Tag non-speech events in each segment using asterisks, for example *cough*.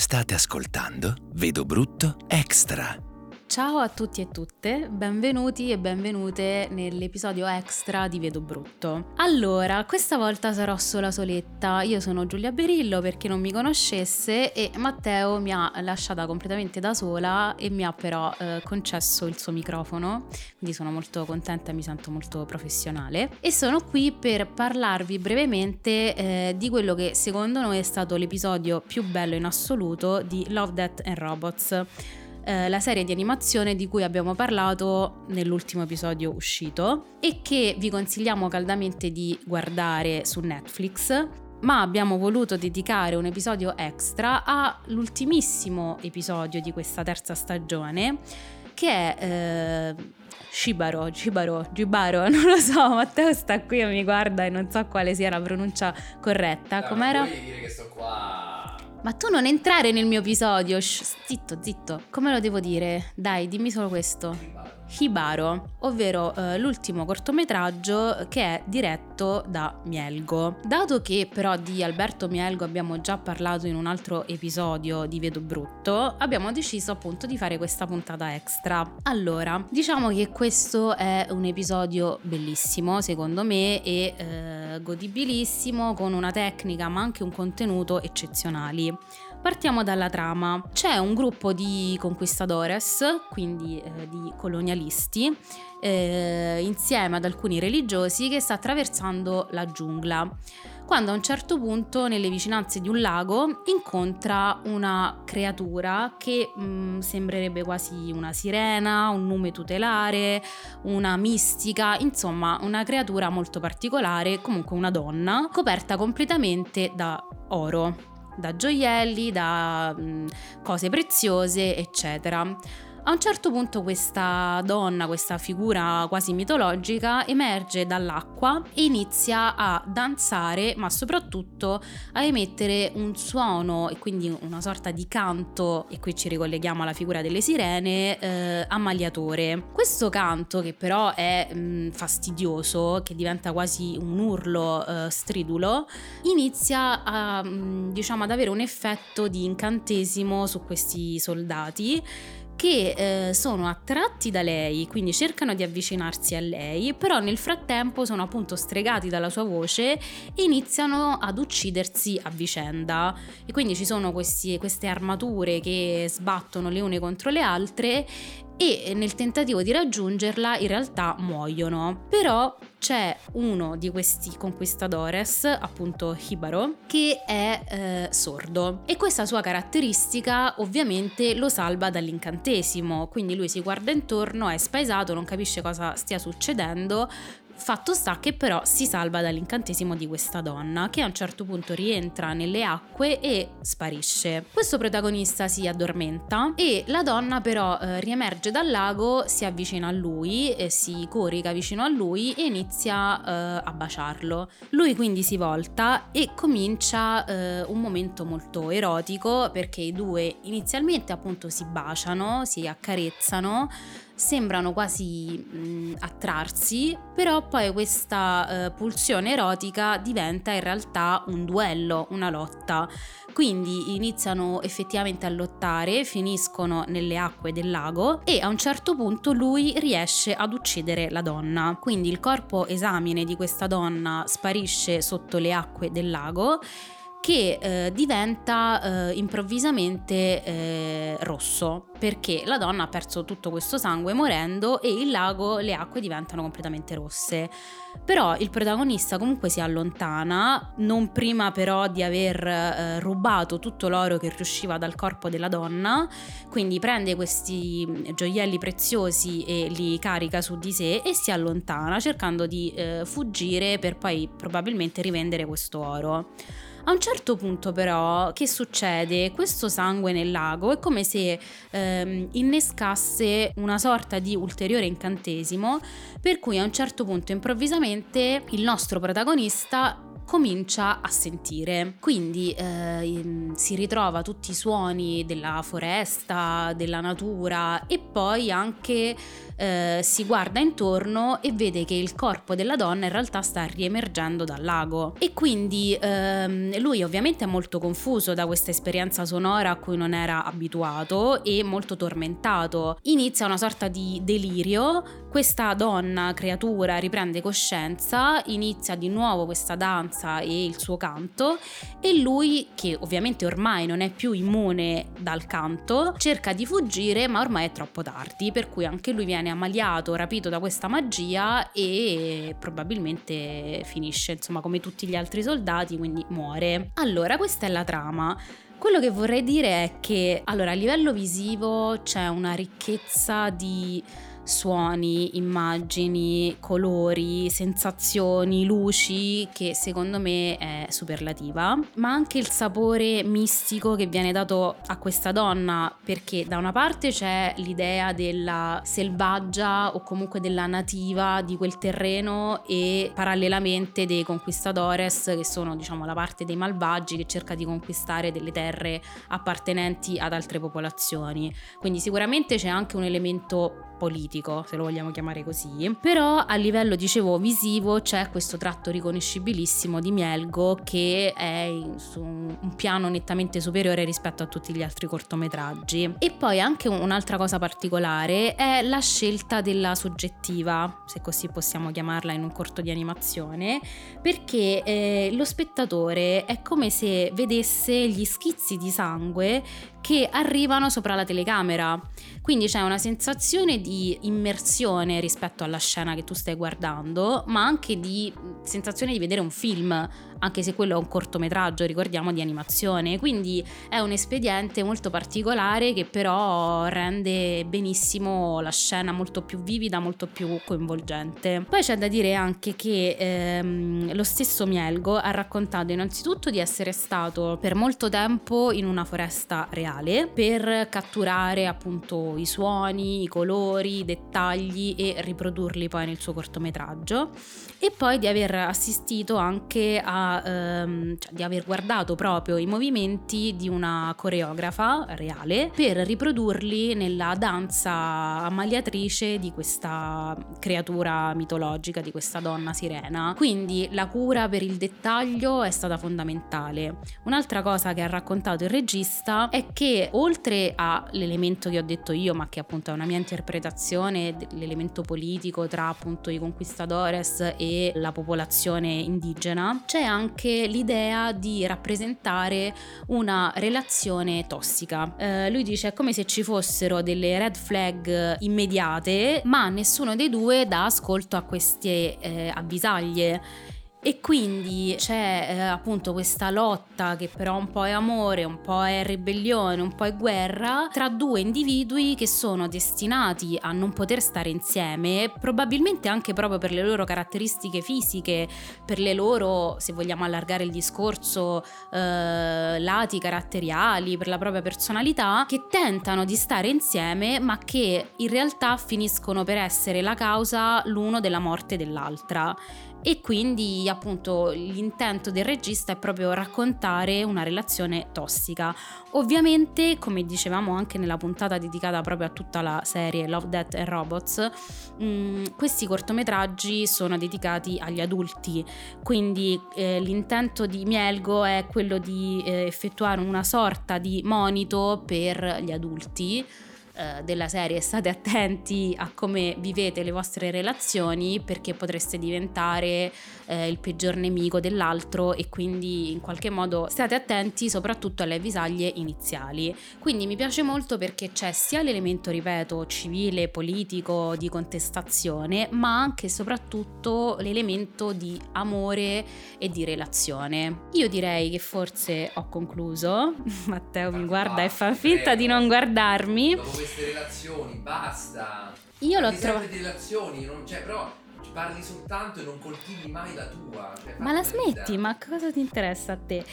State ascoltando Vedo Brutto Extra. Ciao a tutti e tutte, benvenuti e benvenute nell'episodio extra di Vedo Brutto. Allora, questa volta sarò sola soletta, io sono Giulia Berillo per chi non mi conoscesse e Matteo mi ha lasciata completamente da sola e mi ha però eh, concesso il suo microfono, quindi sono molto contenta e mi sento molto professionale. E sono qui per parlarvi brevemente eh, di quello che secondo noi è stato l'episodio più bello in assoluto di Love, Death and Robots eh, la serie di animazione di cui abbiamo parlato nell'ultimo episodio uscito e che vi consigliamo caldamente di guardare su Netflix ma abbiamo voluto dedicare un episodio extra all'ultimissimo episodio di questa terza stagione che è eh, Shibaro, Shibaro, Gibaro, *laughs* non lo so, Matteo sta qui e mi guarda e non so quale sia la pronuncia corretta. Com'era? Vuoi dire che sto qua ma tu non entrare nel mio episodio. Shh, zitto, zitto. Come lo devo dire? Dai, dimmi solo questo. Hibaro, ovvero eh, l'ultimo cortometraggio che è diretto da Mielgo. Dato che però di Alberto Mielgo abbiamo già parlato in un altro episodio di Vedo Brutto, abbiamo deciso appunto di fare questa puntata extra. Allora, diciamo che questo è un episodio bellissimo secondo me e eh, godibilissimo con una tecnica ma anche un contenuto eccezionali. Partiamo dalla trama. C'è un gruppo di conquistadores, quindi eh, di colonialisti, eh, insieme ad alcuni religiosi che sta attraversando la giungla. Quando a un certo punto, nelle vicinanze di un lago, incontra una creatura che mh, mm, sembrerebbe quasi una sirena, un nume tutelare, una mistica, insomma, una creatura molto particolare, comunque una donna, coperta completamente da oro da gioielli, da mh, mm, cose preziose, eccetera. A un certo punto questa donna, questa figura quasi mitologica, emerge dall'acqua e inizia a danzare, ma soprattutto a emettere un suono e quindi una sorta di canto, e qui ci ricolleghiamo alla figura delle sirene, eh, ammaliatore. Questo canto, che però è mh, mm, fastidioso, che diventa quasi un urlo eh, stridulo, inizia a, mh, mm, diciamo, ad avere un effetto di incantesimo su questi soldati che eh, sono attratti da lei, quindi cercano di avvicinarsi a lei, però nel frattempo sono appunto stregati dalla sua voce e iniziano ad uccidersi a vicenda. E quindi ci sono questi, queste armature che sbattono le une contro le altre e nel tentativo di raggiungerla in realtà muoiono. Però c'è uno di questi conquistadores, appunto Hibaro, che è eh, sordo e questa sua caratteristica ovviamente lo salva dall'incantesimo, quindi lui si guarda intorno, è spaesato, non capisce cosa stia succedendo, Fatto sta che però si salva dall'incantesimo di questa donna che a un certo punto rientra nelle acque e sparisce. Questo protagonista si addormenta e la donna però eh, riemerge dal lago, si avvicina a lui, si corica vicino a lui e inizia eh, a baciarlo. Lui quindi si volta e comincia eh, un momento molto erotico perché i due inizialmente appunto si baciano, si accarezzano sembrano quasi mh, attrarsi, però poi questa eh, pulsione erotica diventa in realtà un duello, una lotta. Quindi iniziano effettivamente a lottare, finiscono nelle acque del lago e a un certo punto lui riesce ad uccidere la donna. Quindi il corpo esamine di questa donna sparisce sotto le acque del lago che eh, diventa eh, improvvisamente eh, rosso perché la donna ha perso tutto questo sangue morendo e il lago, le acque diventano completamente rosse. Però il protagonista comunque si allontana, non prima però di aver eh, rubato tutto l'oro che riusciva dal corpo della donna, quindi prende questi mm, gioielli preziosi e li carica su di sé e si allontana cercando di eh, fuggire per poi probabilmente rivendere questo oro. A un certo punto però che succede? Questo sangue nel lago è come se ehm, innescasse una sorta di ulteriore incantesimo per cui a un certo punto improvvisamente il nostro protagonista comincia a sentire. Quindi eh, si ritrova tutti i suoni della foresta, della natura e poi anche eh, si guarda intorno e vede che il corpo della donna in realtà sta riemergendo dal lago. E quindi ehm, lui ovviamente è molto confuso da questa esperienza sonora a cui non era abituato e molto tormentato. Inizia una sorta di delirio, questa donna, creatura, riprende coscienza, inizia di nuovo questa danza e il suo canto e lui, che ovviamente ormai non è più immune dal canto, cerca di fuggire ma ormai è troppo tardi, per cui anche lui viene ammaliato, rapito da questa magia e probabilmente finisce, insomma, come tutti gli altri soldati, quindi muore. Allora, questa è la trama. Quello che vorrei dire è che, allora, a livello visivo c'è una ricchezza di suoni, immagini, colori, sensazioni, luci che secondo me è superlativa, ma anche il sapore mistico che viene dato a questa donna perché da una parte c'è l'idea della selvaggia o comunque della nativa di quel terreno e parallelamente dei conquistadores che sono diciamo la parte dei malvagi che cerca di conquistare delle terre appartenenti ad altre popolazioni. Quindi sicuramente c'è anche un elemento politico, se lo vogliamo chiamare così. Però a livello, dicevo, visivo c'è questo tratto riconoscibilissimo di Mielgo che è su un piano nettamente superiore rispetto a tutti gli altri cortometraggi. E poi anche un'altra cosa particolare è la scelta della soggettiva, se così possiamo chiamarla in un corto di animazione, perché eh, lo spettatore è come se vedesse gli schizzi di sangue che arrivano sopra la telecamera. Quindi c'è una sensazione di immersione rispetto alla scena che tu stai guardando, ma anche di sensazione di vedere un film, anche se quello è un cortometraggio, ricordiamo, di animazione. Quindi è un espediente molto particolare che però rende benissimo la scena molto più vivida, molto più coinvolgente. Poi c'è da dire anche che ehm, lo stesso Mielgo ha raccontato innanzitutto di essere stato per molto tempo in una foresta reale per catturare appunto i suoni, i colori, i dettagli e riprodurli poi nel suo cortometraggio e poi di aver assistito anche a ehm, cioè di aver guardato proprio i movimenti di una coreografa reale per riprodurli nella danza ammaliatrice di questa creatura mitologica, di questa donna sirena. Quindi la cura per il dettaglio è stata fondamentale. Un'altra cosa che ha raccontato il regista è che oltre all'elemento che ho detto io, ma che appunto è una mia interpretazione dell'elemento politico tra appunto i conquistadores e la popolazione indigena, c'è anche l'idea di rappresentare una relazione tossica. Eh, lui dice è come se ci fossero delle red flag immediate, ma nessuno dei due dà ascolto a queste eh, avvisaglie e quindi c'è eh, appunto questa lotta che però un po' è amore, un po' è ribellione, un po' è guerra tra due individui che sono destinati a non poter stare insieme, probabilmente anche proprio per le loro caratteristiche fisiche, per le loro, se vogliamo allargare il discorso, eh, lati caratteriali, per la propria personalità, che tentano di stare insieme ma che in realtà finiscono per essere la causa l'uno della morte dell'altra e quindi appunto l'intento del regista è proprio raccontare una relazione tossica. Ovviamente, come dicevamo anche nella puntata dedicata proprio a tutta la serie Love, Death and Robots, mh, mm, questi cortometraggi sono dedicati agli adulti, quindi eh, l'intento di Mielgo è quello di eh, effettuare una sorta di monito per gli adulti eh, della serie state attenti a come vivete le vostre relazioni perché potreste diventare eh, il peggior nemico dell'altro e quindi in qualche modo state attenti soprattutto alle avvisaglie iniziali. Quindi mi piace molto perché c'è sia l'elemento, ripeto, civile, politico, di contestazione, ma anche e soprattutto l'elemento di amore e di relazione. Io direi che forse ho concluso. *laughs* Matteo mi guarda e fa finta di non guardarmi queste relazioni, basta. Io l'ho trovato. di relazioni, non c'è, però parli soltanto e non coltivi mai la tua. Cioè ma la smetti? Ma cosa ti interessa a te?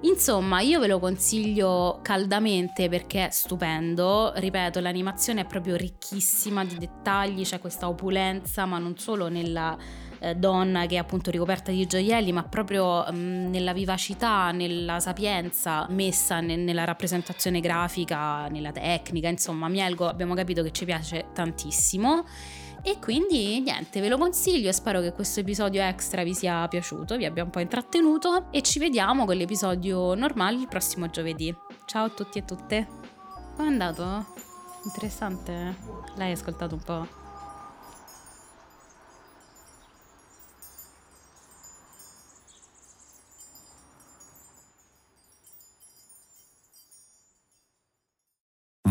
Insomma, io ve lo consiglio caldamente perché è stupendo. Ripeto, l'animazione è proprio ricchissima di dettagli, c'è questa opulenza, ma non solo nella eh, donna che è appunto ricoperta di gioielli, ma proprio mh, mm, nella vivacità, nella sapienza messa ne- nella rappresentazione grafica, nella tecnica. Insomma, Mielgo abbiamo capito che ci piace tantissimo. E quindi niente, ve lo consiglio, spero che questo episodio extra vi sia piaciuto, vi abbia un po' intrattenuto e ci vediamo con l'episodio normale il prossimo giovedì. Ciao a tutti e tutte. Come è andato? Interessante? L'hai ascoltato un po'?